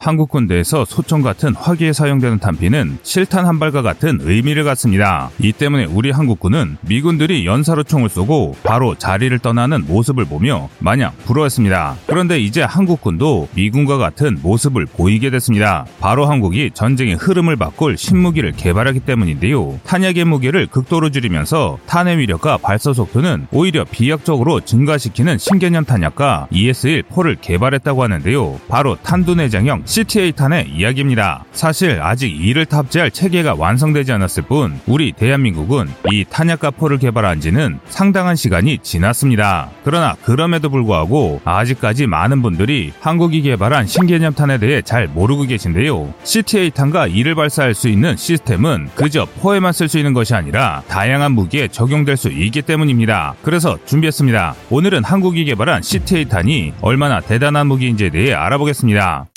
한국 군대에서 소총 같은 화기에 사용되는 탄피는 실탄 한 발과 같은 의미를 갖습니다. 이 때문에 우리 한국군은 미군들이 연사로 총을 쏘고 바로 자리를 떠나는 모습을 보며 마냥 부러웠습니다. 그런데 이제 한국군도 미군과 같은 모습을 보이게 됐습니다. 바로 한국이 전쟁의 흐름을 바꿀 신무기를 개발하기 때문인데요. 탄약의 무게를 극도로 줄이면서 탄의 위력과 발사 속도는 오히려 비약적으로 증가시키는 신개념 탄약과 ES-1포를 개발했다고 하는데요. 바로 탄두 내장형 CTA 탄의 이야기입니다. 사실 아직 이를 탑재할 체계가 완성되지 않았을 뿐 우리 대한민국은 이 탄약과 포를 개발한 지는 상당한 시간이 지났습니다. 그러나 그럼에도 불구하고 아직까지 많은 분들이 한국이 개발한 신개념 탄에 대해 잘 모르고 계신데요. CTA 탄과 이를 발사할 수 있는 시스템은 그저 포에만 쓸 수 있는 것이 아니라 다양한 무기에 적용될 수 있기 때문입니다. 그래서 준비했습니다. 오늘은 한국이 개발한 CTA 탄이 얼마나 대단한 무기인지에 대해 알아보겠습니다.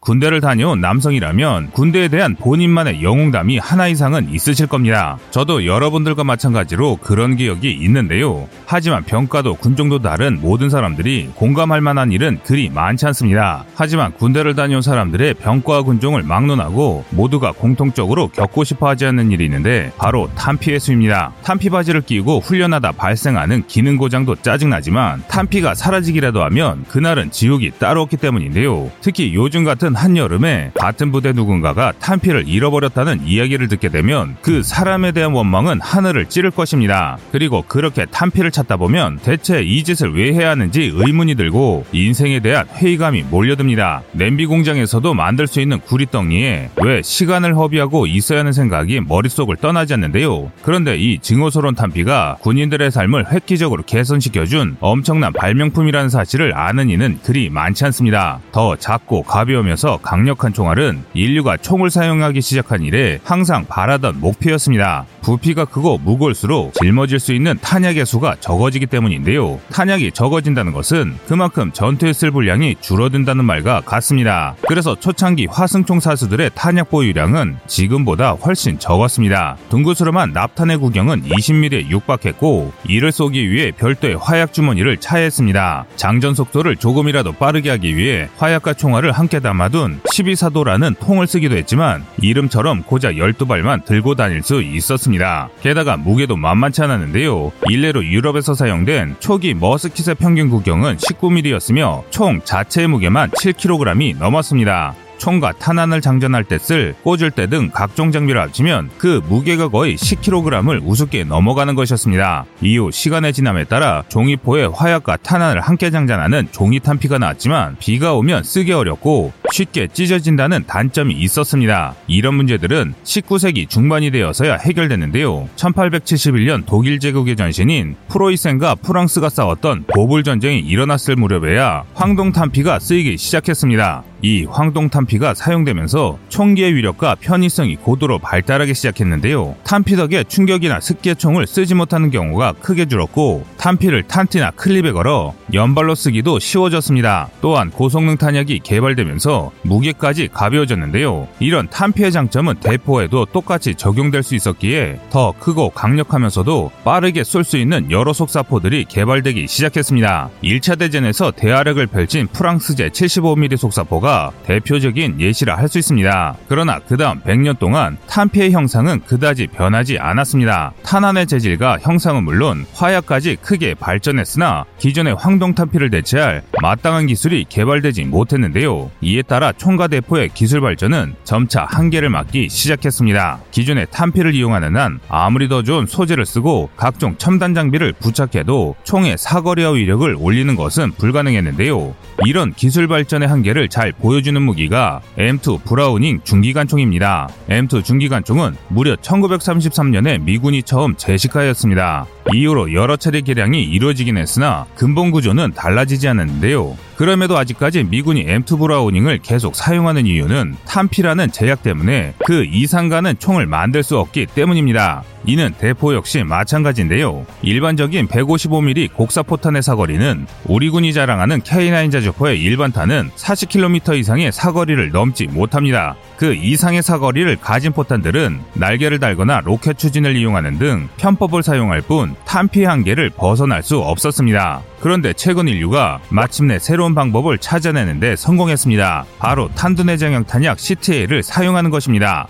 군대를 다녀온 남성이라면 군대에 대한 본인만의 영웅담이 하나 이상은 있으실 겁니다. 저도 여러분들과 마찬가지로 그런 기억이 있는데요. 하지만 병가도 군종도 다른 모든 사람들이 공감할 만한 일은 그리 많지 않습니다. 하지만 군대를 다녀온 사람들의 병과와 군종을 막론하고 모두가 공통적으로 겪고 싶어 하지 않는 일이 있는데 바로 탄피의 수입니다. 탄피 바지를 끼고 훈련하다 발생하는 기능 고장도 짜증나지만 탄피가 사라지기라도 하면 그날은 지옥이 따로 없기 때문인데요. 특히 요즘 같은 같은 한여름에 같은 부대 누군가가 탄피를 잃어버렸다는 이야기를 듣게 되면 그 사람에 대한 원망은 하늘을 찌를 것입니다. 그리고 그렇게 탄피를 찾다 보면 대체 이 짓을 왜 해야 하는지 의문이 들고 인생에 대한 회의감이 몰려듭니다. 냄비 공장에서도 만들 수 있는 구리덩이에 왜 시간을 허비하고 있어야 하는 생각이 머릿속을 떠나지 않는데요. 그런데 이 증오스러운 탄피가 군인들의 삶을 획기적으로 개선시켜준 엄청난 발명품이라는 사실을 아는 이는 그리 많지 않습니다. 더 작고 가벼우면서 하면서 강력한 총알은 인류가 총을 사용하기 시작한 이래 항상 바라던 목표였습니다. 부피가 크고 무거울수록 짊어질 수 있는 탄약의 수가 적어지기 때문인데요. 탄약이 적어진다는 것은 그만큼 전투에 쓸 분량이 줄어든다는 말과 같습니다. 그래서 초창기 화승총 사수들의 탄약 보유량은 지금보다 훨씬 적었습니다. 둥그스름한 납탄의 구경은 20mm에 육박했고 이를 쏘기 위해 별도의 화약 주머니를 차했습니다. 장전 속도를 조금이라도 빠르게 하기 위해 화약과 총알을 함께 담아 담아둔 12사도라는 통을 쓰기도 했지만 이름처럼 고작 12발만 들고 다닐 수 있었습니다. 게다가 무게도 만만치 않았는데요. 일례로 유럽에서 사용된 초기 머스킷의 평균 구경은 19mm였으며 총 자체의 무게만 7kg이 넘었습니다. 총과 탄환을 장전할 때 쓸 꽂을 때 등 각종 장비를 합치면 그 무게가 거의 10kg을 우습게 넘어가는 것이었습니다. 이후 시간의 지남에 따라 종이포에 화약과 탄환을 함께 장전하는 종이 탄피가 나왔지만 비가 오면 쓰기 어렵고 쉽게 찢어진다는 단점이 있었습니다. 이런 문제들은 19세기 중반이 되어서야 해결됐는데요. 1871년 독일 제국의 전신인 프로이센과 프랑스가 싸웠던 보불 전쟁이 일어났을 무렵에야 황동 탄피가 쓰이기 시작했습니다. 이 황동 탄피가 사용되면서 총기의 위력과 편의성이 고도로 발달하기 시작했는데요. 탄피 덕에 충격이나 습기총을 쓰지 못하는 경우가 크게 줄었고 탄피를 탄티나 클립에 걸어 연발로 쓰기도 쉬워졌습니다. 또한 고성능 탄약이 개발되면서 무게까지 가벼워졌는데요. 이런 탄피의 장점은 대포에도 똑같이 적용될 수 있었기에 더 크고 강력하면서도 빠르게 쏠 수 있는 여러 속사포들이 개발되기 시작했습니다. 1차 대전에서 대활약을 펼친 프랑스제 75mm 속사포가 대표적인 예시라 할 수 있습니다. 그러나 그 다음 100년 동안 탄피의 형상은 그다지 변하지 않았습니다. 탄환의 재질과 형상은 물론 화약까지 크게 발전했으나 기존의 황동 탄피를 대체할 마땅한 기술이 개발되지 못했는데요. 이에 따라 총과 대포의 기술 발전은 점차 한계를 맞기 시작했습니다. 기존의 탄피를 이용하는 한 아무리 더 좋은 소재를 쓰고 각종 첨단 장비를 부착해도 총의 사거리와 위력을 올리는 것은 불가능했는데요. 이런 기술 발전의 한계를 잘 보여주는 무기가 M2 브라우닝 중기관총입니다. M2 중기관총은 무려 1933년에 미군이 처음 제식하였습니다. 이후로 여러 차례 개량이 이루어지긴 했으나 근본 구조는 달라지지 않았는데요. 그럼에도 아직까지 미군이 M2 브라우닝을 계속 사용하는 이유는 탄피라는 제약 때문에 그 이상 가는 총을 만들 수 없기 때문입니다. 이는 대포 역시 마찬가지인데요. 일반적인 155mm 곡사포탄의 사거리는 우리 군이 자랑하는 K9 자주포의 일반탄은 40km 이상의 사거리를 넘지 못합니다. 그 이상의 사거리를 가진 포탄들은 날개를 달거나 로켓 추진을 이용하는 등 편법을 사용할 뿐 탄피 한계를 벗어날 수 없었습니다. 그런데 최근 인류가 마침내 새로운 방법을 찾아내는데 성공했습니다. 바로 탄두내장형 탄약 CTA를 사용하는 것입니다.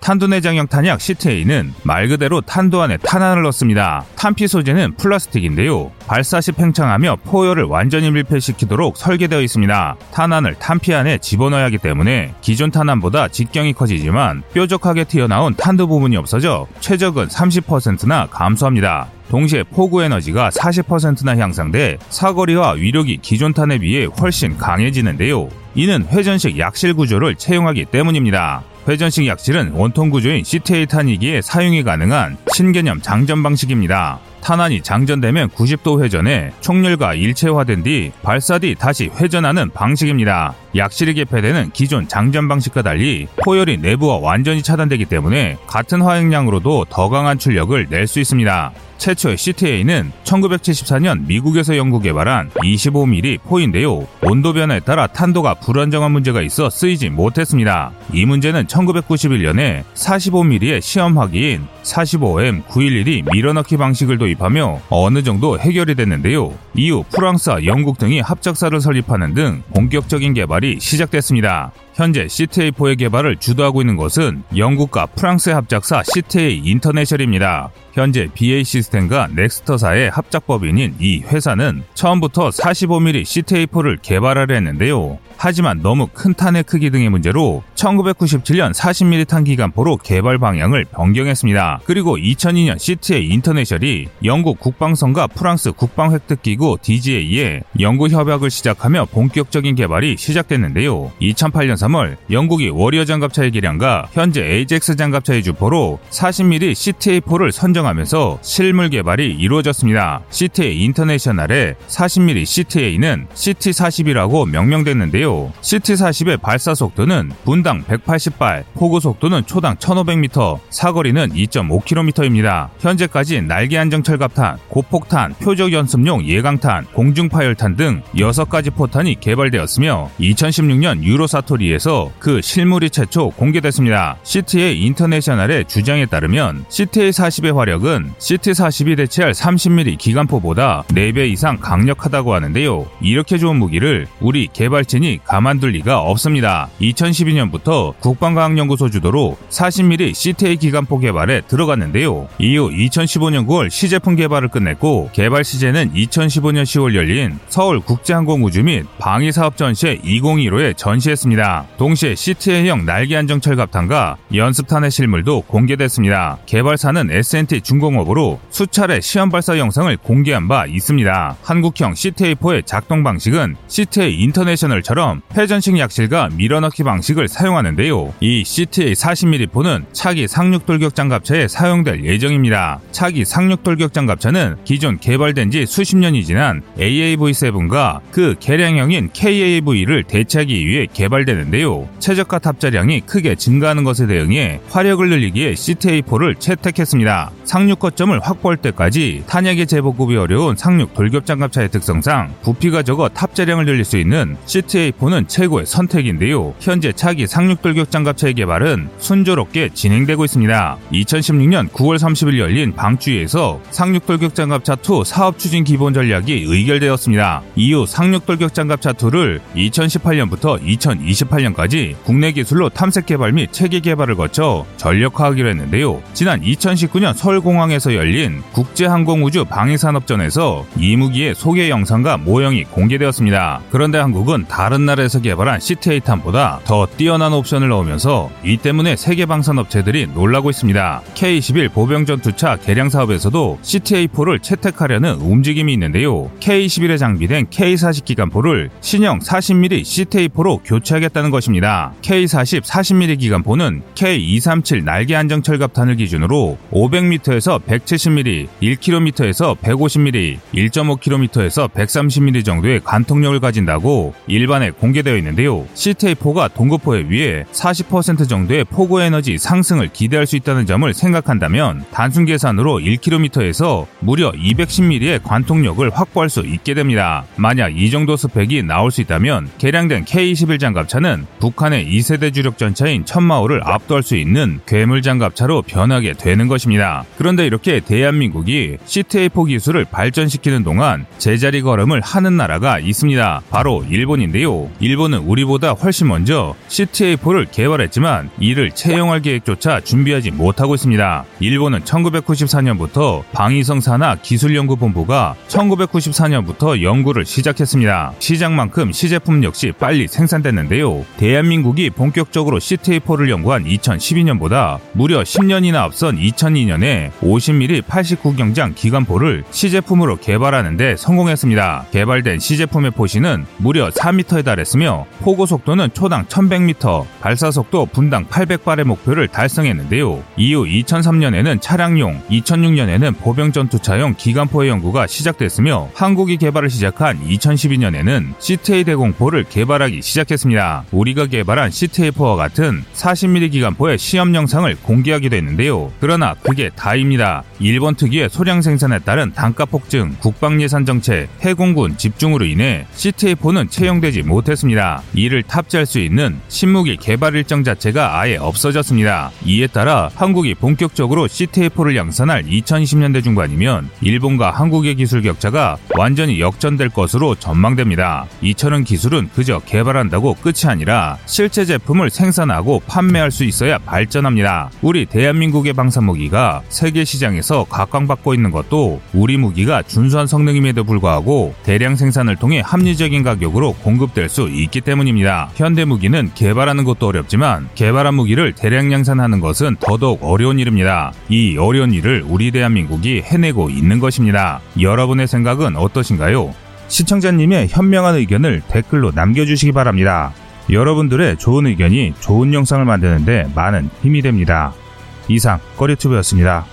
탄두내장형 탄약 CTA는 말 그대로 탄두 안에 탄환을 넣습니다. 탄피 소재는 플라스틱인데요. 발사 시 팽창하며 포열을 완전히 밀폐시키도록 설계되어 있습니다. 탄환을 탄피 안에 집어넣어야 하기 때문에 기존 탄환보다 직경이 커지지만 뾰족하게 튀어나온 탄두 부분이 없어져 최적은 30%나 감소합니다. 동시에 포구 에너지가 40%나 향상돼 사거리와 위력이 기존 탄에 비해 훨씬 강해지는데요. 이는 회전식 약실 구조를 채용하기 때문입니다. 회전식 약실은 원통 구조인 CTA 탄이기에 사용이 가능한 신개념 장전 방식입니다. 탄환이 장전되면 90도 회전해 총열과 일체화된 뒤 발사 뒤 다시 회전하는 방식입니다. 약실이 개폐되는 기존 장전 방식과 달리 포열이 내부와 완전히 차단되기 때문에 같은 화행량으로도 더 강한 출력을 낼 수 있습니다. 최초의 CTA는 1974년 미국에서 연구 개발한 25mm 포인데요. 온도 변화에 따라 탄도가 불안정한 문제가 있어 쓰이지 못했습니다. 이 문제는 1991년에 45mm의 시험 화기인 45M 911이 밀어넣기 방식을 도입 하며 어느 정도 해결이 됐는데요. 이후 프랑스와 영국 등이 합작사를 설립하는 등 본격적인 개발이 시작됐습니다. 현재 CTA4의 개발을 주도하고 있는 것은 영국과 프랑스의 합작사 CTA 인터내셜입니다. 현재 BA 시스템과 넥스터사의 합작법인인 이 회사는 처음부터 45mm CTA4를 개발하려 했는데요. 하지만 너무 큰 탄의 크기 등의 문제로 1997년 40mm 탄 기관포로 개발 방향을 변경했습니다. 그리고 2002년 CTA 인터내셜이 영국 국방성과 프랑스 국방획득기구 DGA에 연구 협약을 시작하며 본격적인 개발이 시작됐는데요. 2008년 3월 영국이 워리어 장갑차의 기량과 현재 AJX 장갑차의 주포로 40mm CTA4를 선정 하면서 실물 개발이 이루어졌습니다. CTA 인터내셔널의 40mm CTA는 CT40이라고 명명됐는데요. 있는데요. CT40의 발사 속도는 분당 180발, 포구 속도는 초당 1500m, 사거리는 2.5km입니다. 현재까지 날개 안정 철갑탄, 고폭탄, 표적 연습용 예강탄, 공중파열탄 등 6가지 포탄이 개발되었으며 2016년 유로사토리에서 그 실물이 최초 공개됐습니다. CTA 인터내셔널의 주장에 따르면 CTA40의 화력은 CT40이 대체할 30mm 기관포보다 4배 이상 강력하다고 하는데요. 이렇게 좋은 무기를 우리 개발진이 가만둘 리가 없습니다. 2012년부터 국방과학연구소 주도로 40mm CTA 기관포 개발에 들어갔는데요. 이후 2015년 9월 시제품 개발을 끝냈고 개발 시제는 2015년 10월 열린 서울 국제항공우주 및 방위사업 전시회 2015에 전시했습니다. 동시에 CTA형 날개 안정 철갑탄과 연습탄의 실물도 공개됐습니다. 개발사는 중공업으로 수차례 시험 발사 영상을 공개한 바 있습니다. 한국형 CTA4의 작동 방식은 CTA 인터내셔널처럼 회전식 약실과 밀어넣기 방식을 사용하는데요. 이 CTA 40mm포는 차기 상륙 돌격 장갑차에 사용될 예정입니다. 차기 상륙 돌격 장갑차는 기존 개발된 지 수십 년이 지난 AAV7과 그 개량형인 KAV를 대체하기 위해 개발되는데요. 최저가 탑재량이 크게 증가하는 것에 대응해 화력을 늘리기에 CTA4를 채택했습니다. 상륙 거점을 확보할 때까지 탄약의 재보급이 어려운 상륙 돌격 장갑차의 특성상 부피가 적어 탑재량을 늘릴 수 있는 CTA K4는 최고의 선택인데요. 현재 차기 상륙 돌격 장갑차의 개발은 순조롭게 진행되고 있습니다. 2016년 9월 30일 열린 방주위에서 상륙 돌격 장갑차 2 사업 추진 기본 전략이 의결되었습니다. 이후 상륙 돌격 장갑차 2를 2018년부터 2028년까지 국내 기술로 탐색 개발 및 체계 개발을 거쳐 전력화하기로 했는데요. 지난 2019년 서울 공항에서 열린 국제항공우주 방위산업전에서 이 무기의 소개 영상과 모형이 공개되었습니다. 그런데 한국은 다른 나라에서 개발한 CTA 탄보다 더 뛰어난 옵션을 넣으면서 이 때문에 세계 방산 업체들이 놀라고 있습니다. K-21 보병 전투차 개량 사업에서도 CTA4를 채택하려는 움직임이 있는데요. K-21에 장비된 K-40 기관포를 신형 40mm CTA4로 교체하겠다는 것입니다. K40 40mm 기관포는 K237 날개 안정 철갑탄을 기준으로 500m 에서 170mm, 1km에서 150mm, 1.5km에서 130mm 정도의 관통력을 가진다고 일반에 공개되어 있는데요. CTA4가 동급포에 비해 40% 정도의 포고 에너지 상승을 기대할 수 있다는 점을 생각한다면 단순 계산으로 1km에서 무려 210mm의 관통력을 확보할 수 있게 됩니다. 만약 이 정도 스펙이 나올 수 있다면 개량된 K21 장갑차는 북한의 2세대 주력 전차인 천마호를 압도할 수 있는 괴물 장갑차로 변하게 되는 것입니다. 그런데 이렇게 대한민국이 CTA4 기술을 발전시키는 동안 제자리 걸음을 하는 나라가 있습니다. 바로 일본인데요. 일본은 우리보다 훨씬 먼저 CTA4를 개발했지만 이를 채용할 계획조차 준비하지 못하고 있습니다. 일본은 1994년부터 방위성 산하 기술연구본부가 1994년부터 연구를 시작했습니다. 시장만큼 시제품 역시 빨리 생산됐는데요. 대한민국이 본격적으로 CTA4를 연구한 2012년보다 무려 10년이나 앞선 2002년에 50mm 89경장 기관포를 시제품으로 개발하는데 성공했습니다. 개발된 시제품의 포시는 무려 4m에 달했으며 포고 속도는 초당 1100m, 발사 속도 분당 800발의 목표를 달성했는데요. 이후 2003년에는 차량용, 2006년에는 보병 전투차용 기관포의 연구가 시작됐으며 한국이 개발을 시작한 2012년에는 CTA 대공포를 개발하기 시작했습니다. 우리가 개발한 CTA4와 같은 40mm 기관포의 시험 영상을 공개하기도 했는데요. 그러나 그게 다 입니다. 일본 특유의 소량 생산에 따른 단가 폭증, 국방 예산 정책, 해공군 집중으로 인해 CTA4는 채용되지 못했습니다. 이를 탑재할 수 있는 신무기 개발 일정 자체가 아예 없어졌습니다. 이에 따라 한국이 본격적으로 CTA4를 양산할 2020년대 중반이면 일본과 한국의 기술 격차가 완전히 역전될 것으로 전망됩니다. 이처럼 기술은 그저 개발한다고 끝이 아니라 실제 제품을 생산하고 판매할 수 있어야 발전합니다. 우리 대한민국의 방산무기가 세계 시장에서 각광받고 있는 것도 우리 무기가 준수한 성능임에도 불구하고 대량 생산을 통해 합리적인 가격으로 공급될 수 있기 때문입니다. 현대 무기는 개발하는 것도 어렵지만 개발한 무기를 대량 양산하는 것은 더더욱 어려운 일입니다. 이 어려운 일을 우리 대한민국이 해내고 있는 것입니다. 여러분의 생각은 어떠신가요? 시청자님의 현명한 의견을 댓글로 남겨주시기 바랍니다. 여러분들의 좋은 의견이 좋은 영상을 만드는데 많은 힘이 됩니다. 이상 꺼리튜브였습니다.